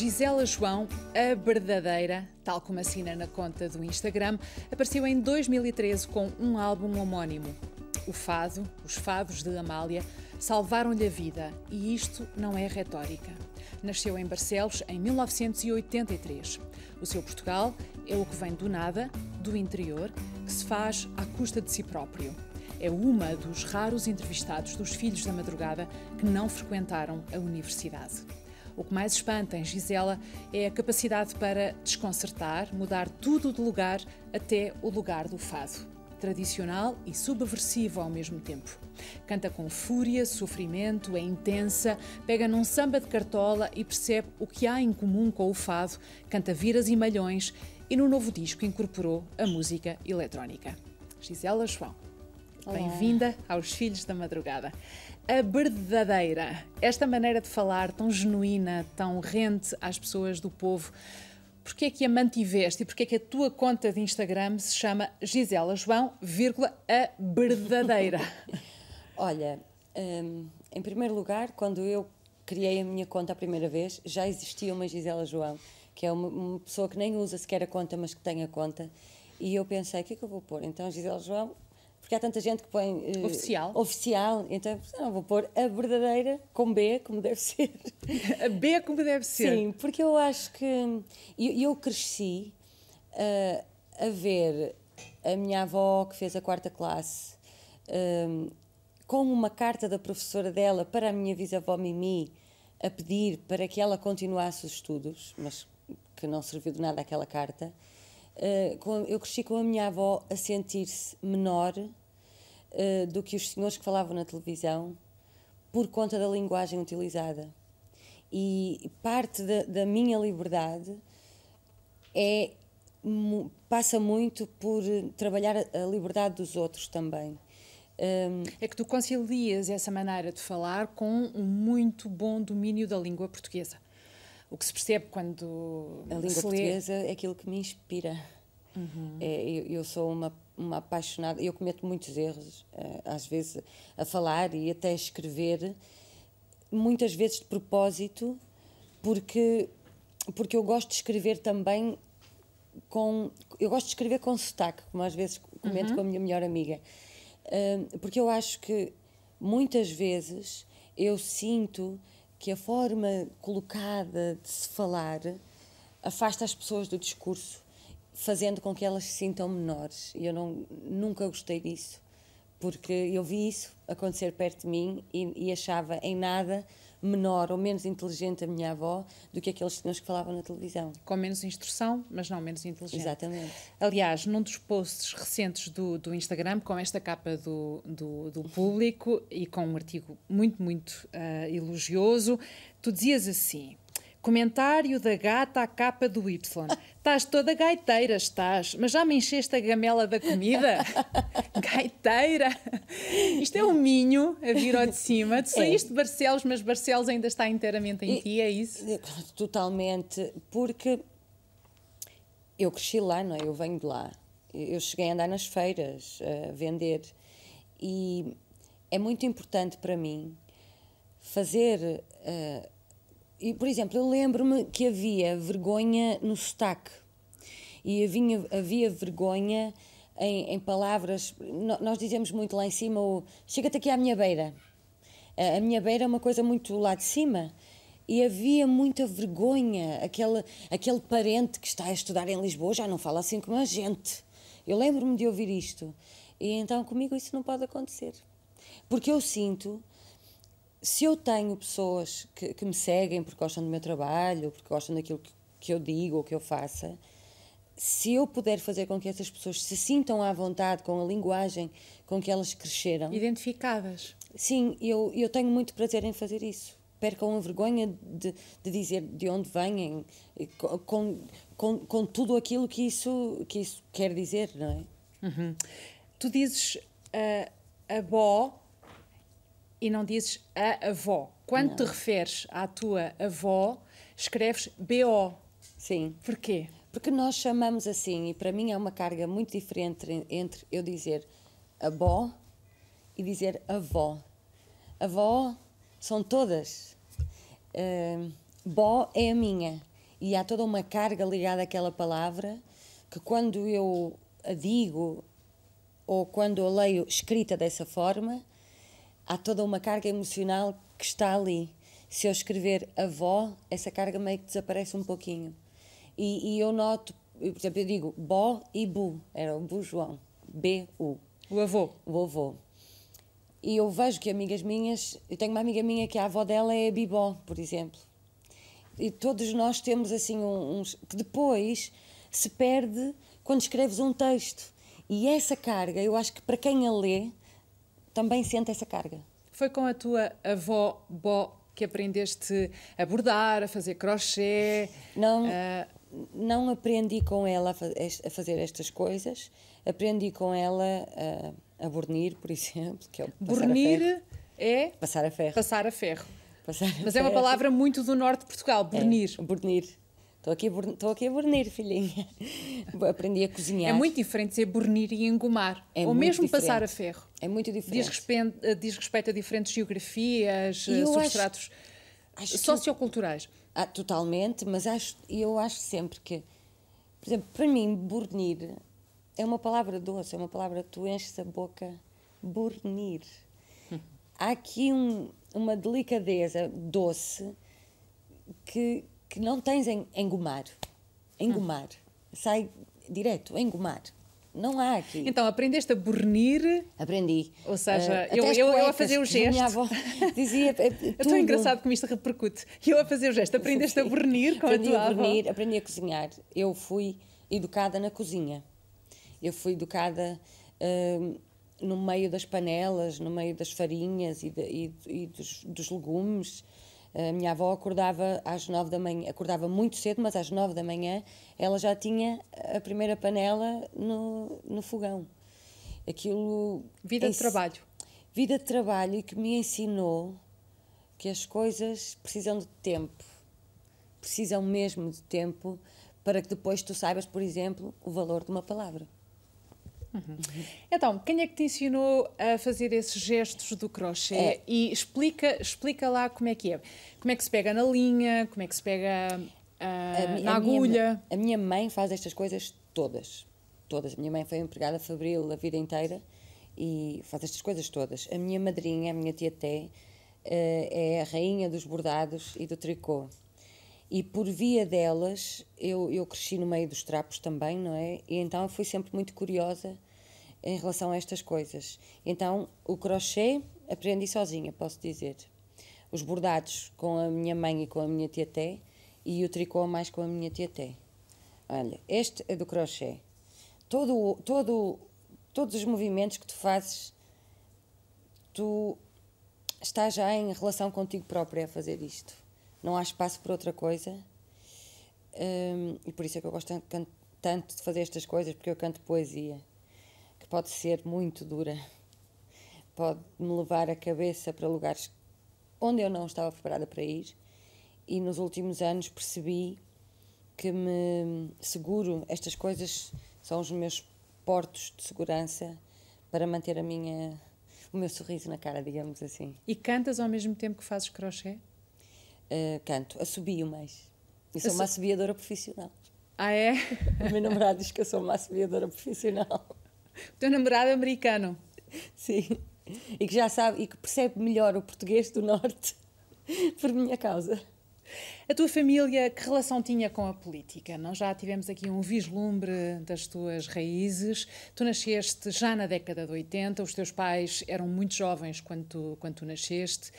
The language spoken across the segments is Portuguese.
Gisela João, a verdadeira, tal como assina na conta do Instagram, apareceu em 2013 com um álbum homónimo. O fado, os fados de Amália, salvaram-lhe a vida e isto não é retórica. Nasceu em Barcelos em 1983. O seu Portugal é o que vem do nada, do interior, que se faz à custa de si próprio. É uma dos raros entrevistados dos Filhos da Madrugada que não frequentaram a universidade. O que mais espanta em Gisela é a capacidade para desconcertar, mudar tudo de lugar até o lugar do fado. Tradicional e subversivo ao mesmo tempo. Canta com fúria, sofrimento, é intensa, pega num samba de cartola e percebe o que há em comum com o fado, canta viras e malhões e no novo disco incorporou a música eletrónica. Gisela João. Bem-vinda aos Filhos da Madrugada. A verdadeira, esta maneira de falar tão genuína, tão rente às pessoas do povo, porquê é que a mantiveste e porquê é que a tua conta de Instagram se chama Gisela João, vírgula, a verdadeira? Olha, hum, em primeiro lugar, quando eu criei a minha conta a primeira vez, já existia uma Gisela João, que é uma, uma pessoa que nem usa sequer a conta, mas que tem a conta, e eu pensei, o que é que eu vou pôr? Então, Gisela João, porque há tanta gente que põe. Uh, oficial. Oficial. Então, não, vou pôr a verdadeira com B, como deve ser. A B como deve ser. Sim, porque eu acho que. Eu, eu cresci uh, a ver a minha avó, que fez a quarta classe, uh, com uma carta da professora dela para a minha bisavó Mimi, a pedir para que ela continuasse os estudos, mas que não serviu de nada aquela carta. Uh, eu cresci com a minha avó a sentir-se menor uh, do que os senhores que falavam na televisão por conta da linguagem utilizada. E parte da, da minha liberdade é passa muito por trabalhar a liberdade dos outros também. Um, é que tu concilias essa maneira de falar com um muito bom domínio da língua portuguesa. O que se percebe quando. A língua portuguesa lê... é aquilo que me inspira. Uhum. É, eu, eu, sou uma, uma apaixonada, eu cometo muitos erros, eh, às vezes a falar e até a escrever, muitas vezes de propósito, porque, porque eu gosto de escrever também com. Eu gosto de escrever com sotaque, como às vezes comento uhum. com a minha melhor amiga. Porque eu acho que muitas vezes eu sinto que a forma colocada de se falar afasta as pessoas do discurso fazendo com que elas se sintam menores. E eu não, nunca gostei disso, porque eu vi isso acontecer perto de mim e, e, achava em nada menor ou menos inteligente a minha avó do que aqueles senhores que falavam na televisão. Com menos instrução, mas não menos inteligente. Exatamente. Aliás, num dos posts recentes do, do Instagram, com esta capa do, do, do público e com um artigo muito, muito uh, elogioso, tu dizias assim. Comentário da gata à capa do Y. Estás toda gaiteira, estás, mas já me encheste a gamela da comida? gaiteira! Isto é um minho a vir ao de cima. Tu é. saíste é. de Barcelos, mas Barcelos ainda está inteiramente em e, ti, é isso? Totalmente, porque eu cresci lá, não é? Eu venho de lá. Eu cheguei a andar nas feiras, a vender. E é muito importante para mim fazer. Uh, e, por exemplo, eu lembro-me que havia vergonha no sotaque e havia, havia vergonha em, em, palavras. Nós dizemos muito lá em cima chega-te aqui à minha beira. A minha beira é uma coisa muito lá de cima. E havia muita vergonha. Aquele, aquele parente que está a estudar em Lisboa já não fala assim como a gente. Eu lembro-me de ouvir isto. E então comigo isso não pode acontecer. Porque eu sinto se eu tenho pessoas que, que, me seguem porque gostam do meu trabalho, porque gostam daquilo que, que eu digo ou que eu faça, se eu puder fazer com que essas pessoas se sintam à vontade com a linguagem com que elas cresceram. Identificadas. Sim, eu, eu tenho muito prazer em fazer isso. Percam a vergonha de, de dizer de onde vêm, com, com, com tudo aquilo que isso, que isso quer dizer, não é? Uhum. Tu dizes uh, a bó e não dizes a avó. Quando não. te referes à tua avó, escreves BO. Sim. Porquê? Porque nós chamamos assim, e para mim é uma carga muito diferente entre eu dizer avó e dizer avó. Avó são todas. Uh, bó é a minha. e há toda uma carga ligada àquela palavra que quando eu a digo ou quando eu leio escrita dessa forma, há toda uma carga emocional que está ali. Se eu escrever avó, essa carga meio que desaparece um pouquinho. E, e eu noto, por exemplo, eu digo bó e bu, era o bu João, B-U. O avô. O avô. E eu vejo que amigas minhas, eu tenho uma amiga minha que a avó dela é bibó, por exemplo. E todos nós temos assim uns. que depois se perde quando escreves um texto. E essa carga, eu acho que para quem a lê, também sente essa carga. Foi com a tua avó Bó que aprendeste a bordar, a fazer crochê? Não, uh... não aprendi com ela a fazer estas coisas. Aprendi com ela a, a burnir, por exemplo, que é Burnir é passar a ferro. Passar a ferro. Passar a Mas ferro. é uma palavra muito do norte de Portugal, burnir. É, burnir. Estou aqui, estou aqui a burnir, filhinha. Aprendi a cozinhar. É muito diferente dizer burnir e engomar. É ou mesmo diferente. passar a ferro. É muito diferente. Diz respeito, eh, diz respeito a diferentes geografias, eh, substratos acho, acho socioculturais. Que, ah, totalmente, mas acho, eu acho sempre que, por exemplo, para mim, burnir é uma palavra doce, é uma palavra que tu enches a boca. Burnir. Há aqui um, uma delicadeza doce que que não tens em engomar. Engomar. Hum. Sai direto, engomar. Não há aqui. Então, aprendeste a burnir? Aprendi. Ou seja, uh, eu, eu, eu, a fazer o gesto. Minha avó dizia. é tão engraçado como isto repercute. Eu a fazer o gesto. Aprendeste a burnir com aprendi a tua a burnir, avó? Aprendi a cozinhar. Eu fui educada na cozinha. Eu fui educada uh, no meio das panelas, no meio das farinhas e, de, e, e dos, dos legumes. A minha avó acordava às nove da manhã, acordava muito cedo, mas às nove da manhã ela já tinha a primeira panela no, no fogão. Aquilo. Vida de trabalho. Vida de trabalho e que me ensinou que as coisas precisam de tempo. Precisam mesmo de tempo para que depois tu saibas, por exemplo, o valor de uma palavra. Uhum. Então, quem é que te ensinou a fazer esses gestos do crochê? É. E explica, explica lá como é que é. Como é que se pega na linha, como é que se pega uh, a, na a agulha. Minha, a minha mãe faz estas coisas todas. Todas. A minha mãe foi empregada fabril a vida inteira e faz estas coisas todas. A minha madrinha, a minha tia Té, uh, é a rainha dos bordados e do tricô. E por via delas, eu, eu cresci no meio dos trapos também, não é? E então fui sempre muito curiosa em relação a estas coisas. Então, o crochê aprendi sozinha, posso dizer. Os bordados com a minha mãe e com a minha tia Té, e o tricô mais com a minha tia Té. Olha, este é do crochê. Todo, todo, todos os movimentos que tu fazes, tu estás já em relação contigo própria a fazer isto não há espaço para outra coisa. Um, e por isso é que eu gosto tanto de fazer estas coisas, porque eu canto poesia, que pode ser muito dura, pode me levar a cabeça para lugares onde eu não estava preparada para ir. E nos últimos anos percebi que me seguro, estas coisas são os meus portos de segurança para manter a minha, o meu sorriso na cara, digamos assim. E cantas ao mesmo tempo que fazes crochê? Uh, canto, assobio mais. Eu sou uma assobiadora profissional. Ah, é? O meu namorado diz que eu sou uma assobiadora profissional. O teu namorado é americano? Sim. E que já sabe e que percebe melhor o português do Norte por minha causa. A tua família, que relação tinha com a política? Nós já tivemos aqui um vislumbre das tuas raízes. Tu nasceste já na década de 80, os teus pais eram muito jovens quando tu, quando tu nasceste.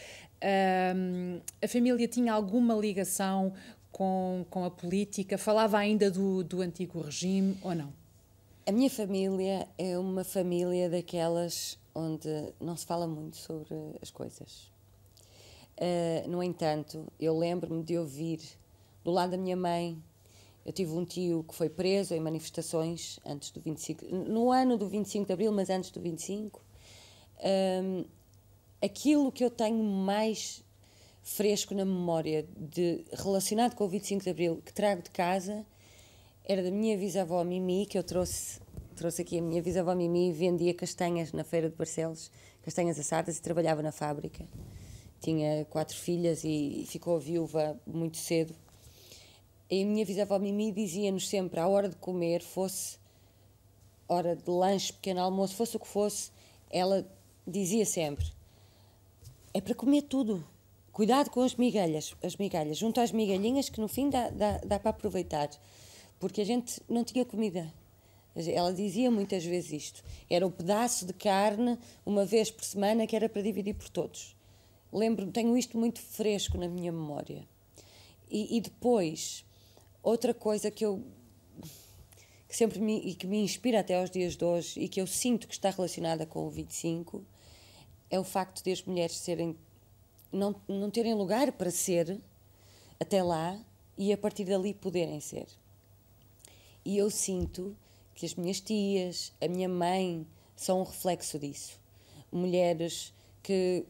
A família tinha alguma ligação com, com a política? Falava ainda do, do antigo regime ou não? A minha família é uma família daquelas onde não se fala muito sobre as coisas. Uh, no entanto, eu lembro-me de ouvir do lado da minha mãe. Eu tive um tio que foi preso em manifestações antes do 25, no ano do 25 de abril, mas antes do 25. Um, aquilo que eu tenho mais fresco na memória de relacionado com o 25 de Abril que trago de casa era da minha bisavó Mimi que eu trouxe trouxe aqui a minha bisavó Mimi vendia castanhas na feira de Barcelos castanhas assadas e trabalhava na fábrica. Tinha quatro filhas e ficou viúva muito cedo. A minha bisavó Mimi dizia-nos sempre, à hora de comer, fosse hora de lanche, pequeno almoço, fosse o que fosse, ela dizia sempre: é para comer tudo. Cuidado com as migalhas, as migalhas, junto às migalhinhas que no fim dá, dá, dá para aproveitar, porque a gente não tinha comida. Ela dizia muitas vezes isto: era o pedaço de carne, uma vez por semana, que era para dividir por todos. Lembro, tenho isto muito fresco na minha memória. E, e depois, outra coisa que eu que sempre me, e que me inspira até aos dias de hoje e que eu sinto que está relacionada com o 25 é o facto de as mulheres serem não, não terem lugar para ser até lá e a partir dali poderem ser. E eu sinto que as minhas tias, a minha mãe, são um reflexo disso. Mulheres que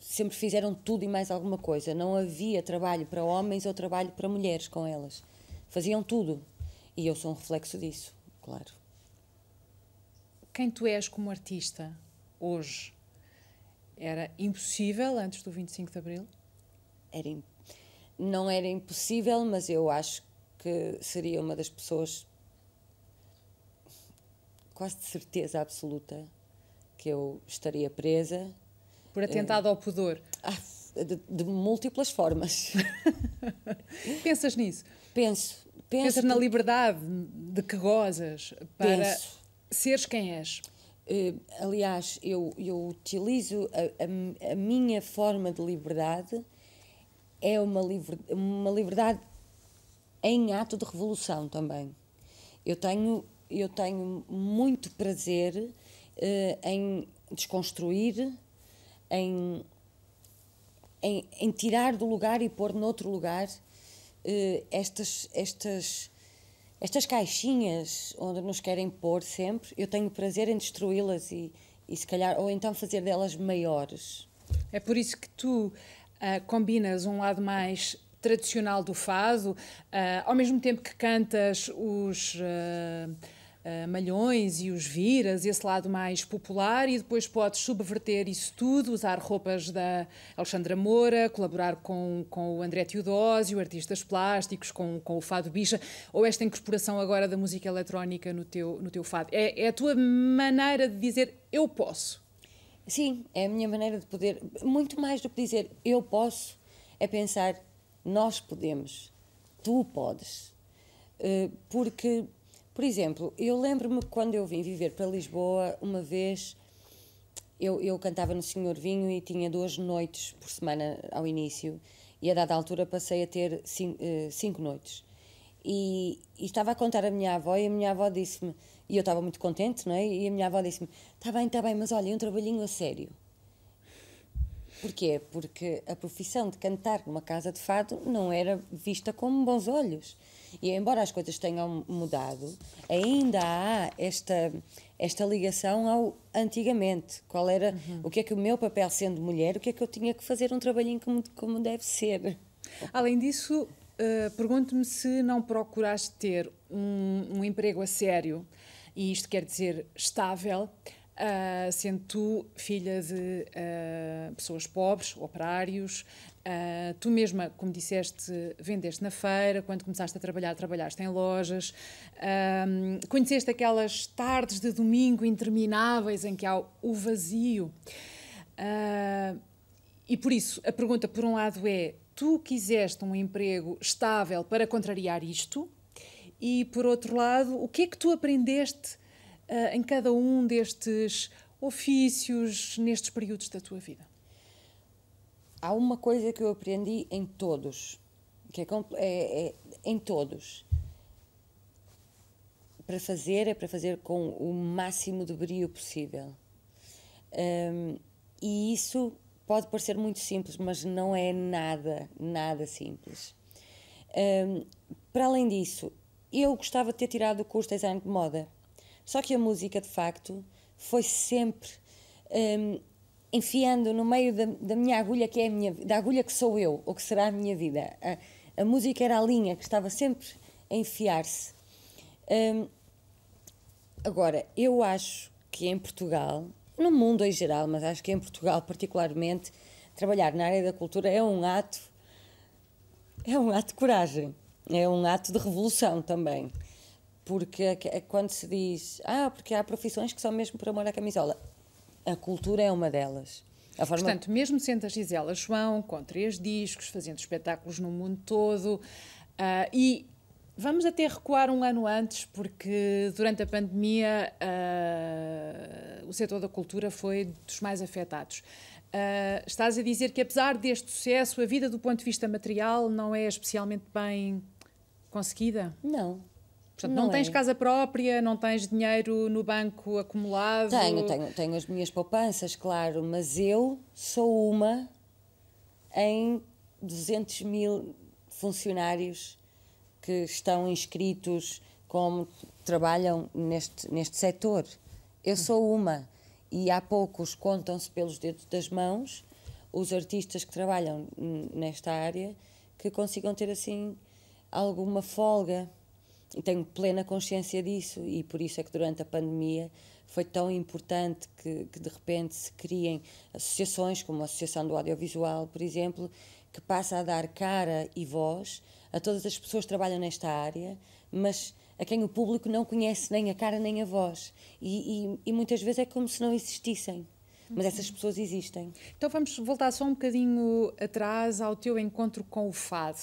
sempre fizeram tudo e mais alguma coisa. Não havia trabalho para homens ou trabalho para mulheres com elas. Faziam tudo. E eu sou um reflexo disso, claro. Quem tu és como artista hoje era impossível antes do 25 de Abril? Era não era impossível, mas eu acho que seria uma das pessoas quase de certeza absoluta que eu estaria presa. Por atentado ao pudor? Ah, de, de múltiplas formas. Pensas nisso? Penso. penso Pensas na liberdade de que gozas para penso. seres quem és? Uh, aliás, eu, eu utilizo a, a, a, minha forma de liberdade é uma, liber, uma liberdade em ato de revolução também. Eu tenho, eu tenho muito prazer uh, em desconstruir, em, em, em, tirar do lugar e pôr noutro lugar uh, estas, estas, estas caixinhas onde nos querem pôr sempre. Eu tenho prazer em destruí-las e, e, se calhar, ou então fazer delas maiores. É por isso que tu uh, combinas um lado mais tradicional do fado, uh, ao mesmo tempo que cantas os uh, malhões e os viras, esse lado mais popular, e depois podes subverter isso tudo, usar roupas da Alexandra Moura, colaborar com, com o André Teodósio, artistas plásticos, com, com o fado bicha, ou esta incorporação agora da música eletrónica no teu, no teu fado. É, é a tua maneira de dizer eu posso. Sim, é a minha maneira de poder, muito mais do que dizer eu posso, é pensar nós podemos, tu podes. Eh, porque por exemplo, eu lembro-me quando eu vim viver para Lisboa, uma vez eu, eu cantava no Senhor Vinho e tinha duas noites por semana ao início, e a dada altura passei a ter cinco, eh, cinco noites. E, e, estava a contar a minha avó, e a minha avó disse-me, e eu estava muito contente, não é? E a minha avó disse-me: Está bem, está bem, mas olha, é um trabalhinho a sério. Porquê? Porque a profissão de cantar numa casa de fado não era vista com bons olhos. E embora as coisas tenham mudado, ainda há esta, esta ligação ao antigamente. Qual era uhum. o que é que o meu papel sendo mulher, o que é que eu tinha que fazer um trabalhinho como, como deve ser. Além disso, uh, pergunto-me se não procuraste ter um, um emprego a sério, e isto quer dizer estável, Uh, sendo tu filha de uh, pessoas pobres, operários, uh, tu mesma, como disseste, vendeste na feira, quando começaste a trabalhar, trabalhaste em lojas, conheceste aquelas tardes de domingo intermináveis em que há o vazio. e por isso, a pergunta, por um lado, é: tu quiseste um emprego estável para contrariar isto? E por outro lado, o que é que tu aprendeste uh, em cada um destes ofícios, nestes períodos da tua vida? Há uma coisa que eu aprendi em todos, que é, é, é em todos. Para fazer, é para fazer com o máximo de brio possível. Um, e isso pode parecer muito simples, mas não é nada, nada simples. Um, para além disso, eu gostava de ter tirado o curso de design de moda só que a música, de facto, foi sempre um, enfiando no meio da, da, minha agulha, que é a minha da agulha que sou eu, ou que será a minha vida. A, a música era a linha que estava sempre a enfiar-se. Um, agora, eu acho que em Portugal, no mundo em geral, mas acho que em Portugal particularmente, trabalhar na área da cultura é um ato é um ato de coragem. é um ato de revolução também. Porque é quando se diz, ah, porque há profissões que são mesmo por amor à camisola. A cultura é uma delas. A forma... Portanto, mesmo sendo a Gisela João, com três discos, fazendo espetáculos no mundo todo, uh, e vamos até recuar um ano antes, porque durante a pandemia uh, o setor da cultura foi dos mais afetados. Uh, estás a dizer que, apesar deste sucesso, a vida do ponto de vista material não é especialmente bem conseguida? Não, Portanto, não, não tens é. casa própria, não tens dinheiro no banco acumulado? Tenho, tenho, tenho as minhas poupanças, claro, mas eu sou uma em 200 mil funcionários que estão inscritos como trabalham neste, neste setor. Eu sou uma. E há poucos contam-se pelos dedos das mãos os artistas que trabalham nesta área que consigam ter assim alguma folga e tenho plena consciência disso e por isso é que durante a pandemia foi tão importante que, que, de repente se criem associações como a Associação do Audiovisual, por exemplo, que passa a dar cara e voz a todas as pessoas que trabalham nesta área, mas a quem o público não conhece nem a cara nem a voz. E, e, e muitas vezes é como se não existissem. Mas essas pessoas existem. Então vamos voltar só um bocadinho atrás ao teu encontro com o fado.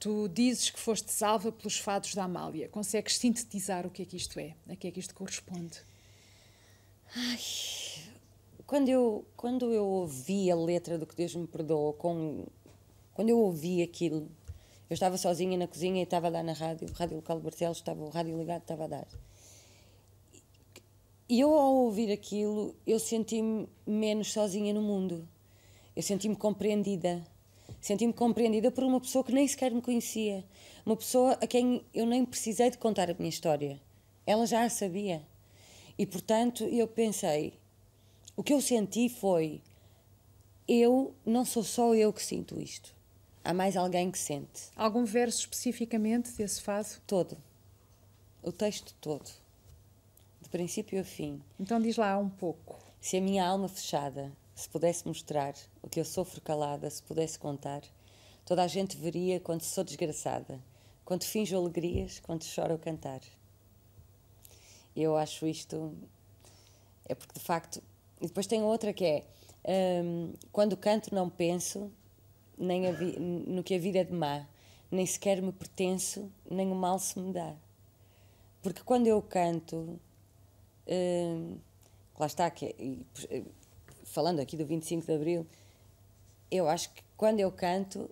Tu dizes que foste salva pelos fados da Amália. Consegues sintetizar o que é que isto é? A que é que isto corresponde? Ai, quando eu, quando eu ouvi a letra do Que Deus Me Perdoa, com, quando eu ouvi aquilo, eu estava sozinha na cozinha e estava a dar na rádio, rádio local de Barcelos, estava o rádio ligado, estava a dar. E eu, ao ouvir aquilo, eu senti-me menos sozinha no mundo. Eu senti-me compreendida Senti-me compreendida por uma pessoa que nem sequer me conhecia. Uma pessoa a quem eu nem precisei de contar a minha história. Ela já a sabia. E, portanto, eu pensei: o que eu senti foi. Eu não sou só eu que sinto isto. Há mais alguém que sente. Algum verso especificamente desse fado? Todo. O texto todo. De princípio a fim. Então diz lá um pouco. Se a minha alma fechada se pudesse mostrar o que eu sofro calada, se pudesse contar, toda a gente veria quando sou desgraçada, quando finjo alegrias, quando choro cantar. Eu acho isto. É porque de facto. E depois tem outra que é. Um, quando canto, não penso nem no que a vida é de má, nem sequer me pertenço, nem o mal se me dá. Porque quando eu canto. Um, lá está, que é, falando aqui do 25 de Abril, eu acho que quando eu canto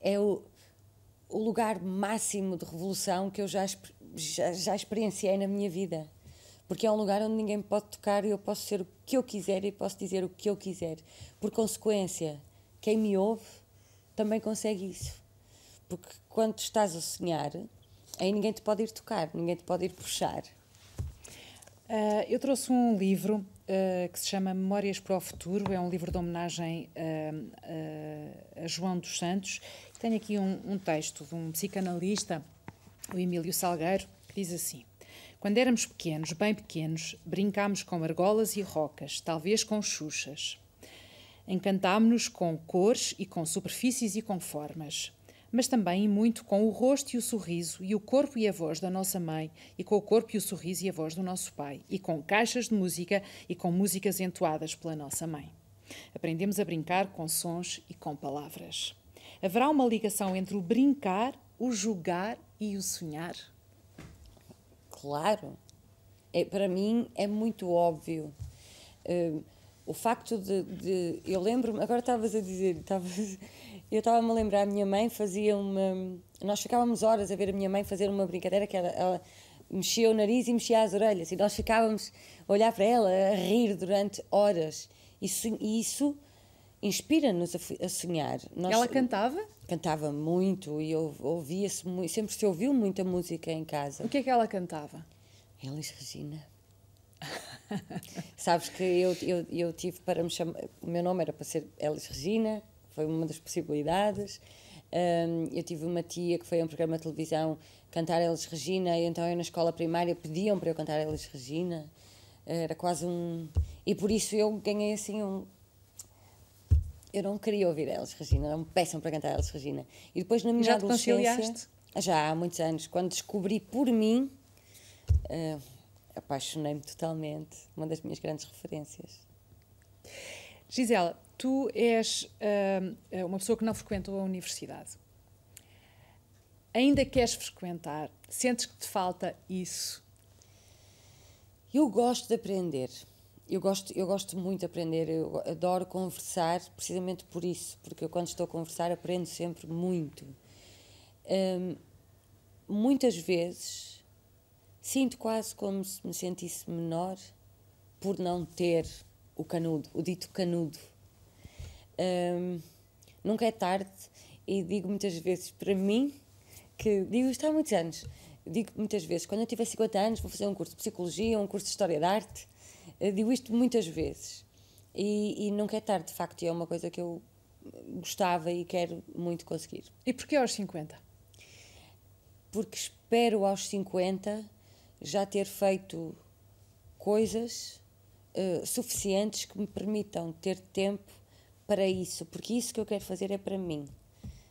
é o, o lugar máximo de revolução que eu já, já, já experienciei na minha vida. Porque é um lugar onde ninguém pode tocar e eu posso ser o que eu quiser e posso dizer o que eu quiser. Por consequência, quem me ouve também consegue isso. Porque quando estás a sonhar, aí ninguém te pode ir tocar, ninguém te pode ir puxar. Uh, eu trouxe um livro uh, que se chama Memórias para o Futuro, é um livro de homenagem uh, a João dos Santos. Tenho aqui um, um, texto de um psicanalista, o Emílio Salgueiro, que diz assim: Quando éramos pequenos, bem pequenos, brincámos com argolas e rocas, talvez com xuxas. Encantámo-nos com cores e com superfícies e com formas mas também e muito com o rosto e o sorriso e o corpo e a voz da nossa mãe, e com o corpo e o sorriso e a voz do nosso pai, e com caixas de música e com músicas entoadas pela nossa mãe. Aprendemos a brincar com sons e com palavras. Haverá uma ligação entre o brincar, o jogar e o sonhar? Claro. É, para mim é muito óbvio. Uh, o facto de, de eu lembro-me, agora estavas a dizer, estavas, eu estava-me a lembrar, a minha mãe fazia uma. Nós ficávamos horas a ver a minha mãe fazer uma brincadeira que era. Ela mexia o nariz e mexia as orelhas e nós ficávamos a olhar para ela, a rir durante horas. Isso, isso inspira-nos a, a, sonhar. Nós, ela cantava? Cantava muito e ouvia-se sempre se ouviu muita música em casa. O que é que ela cantava? Elis Regina. Sabes que eu, eu, eu tive para me chamar. O meu nome era para ser Elis Regina foi uma das possibilidades. Um, eu tive uma tia que foi a um programa de televisão cantar Elis Regina, e então eu na escola primária pediam para eu cantar Elis Regina. Era quase um. E por isso eu ganhei assim um. Eu não queria ouvir Elis Regina, não me peçam para cantar Elis Regina. E depois na minha Já adolescência. Já há muitos anos. Quando descobri por mim, uh, apaixonei-me totalmente. Uma das minhas grandes referências. Gisela, tu és uh, uma pessoa que não frequentou a universidade. Ainda queres frequentar? Sentes que te falta isso? Eu gosto de aprender. Eu gosto, eu gosto muito de aprender. Eu adoro conversar precisamente por isso, porque eu, quando estou a conversar, aprendo sempre muito. Um, muitas vezes sinto quase como se me sentisse menor por não ter o canudo, o dito canudo. Um, nunca é tarde e digo muitas vezes para mim que digo isto há muitos anos. Digo muitas vezes, quando eu tiver 50 anos, vou fazer um curso de psicologia, um curso de história da arte. Eu digo isto muitas vezes. E, e nunca é tarde, de facto, e é uma coisa que eu gostava e quero muito conseguir. E porquê aos 50? Porque espero aos 50 já ter feito coisas uh, suficientes que me permitam ter tempo para isso, porque isso que eu quero fazer é para mim.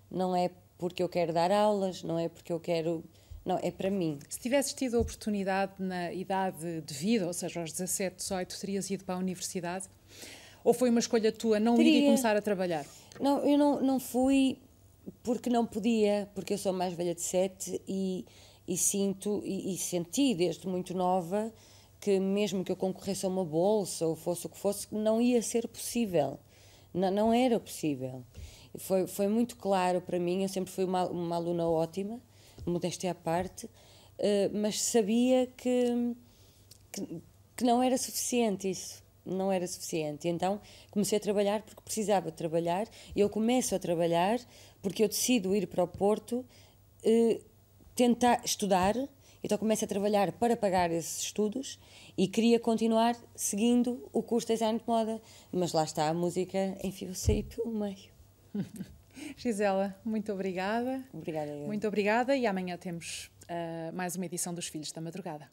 Não é porque eu quero dar aulas, não é porque eu quero. Não, é para mim. Se tivesses tido a oportunidade na idade de vida, ou seja, aos 17, 18, terias ido para a universidade? Ou foi uma escolha tua não Teria. ir e começar a trabalhar? Não, eu não, não fui porque não podia, porque eu sou mais velha de sete e, e sinto e, e, senti desde muito nova que mesmo que eu concorresse a uma bolsa ou fosse o que fosse, não ia ser possível. Não, não era possível. Foi, foi muito claro para mim, eu sempre fui uma, uma aluna ótima, modéstia à parte, uh, mas sabia que, que, que, não era suficiente isso. Não era suficiente. Então comecei a trabalhar porque precisava trabalhar. E eu começo a trabalhar porque eu decido ir para o Porto, uh, tentar estudar. Então começo a trabalhar para pagar esses estudos e queria continuar seguindo o curso de design de moda, mas lá está a música enfiou-se pelo meio. Gisela, muito obrigada. Obrigada. Eu. Muito obrigada e amanhã temos uh, mais uma edição dos Filhos da Madrugada.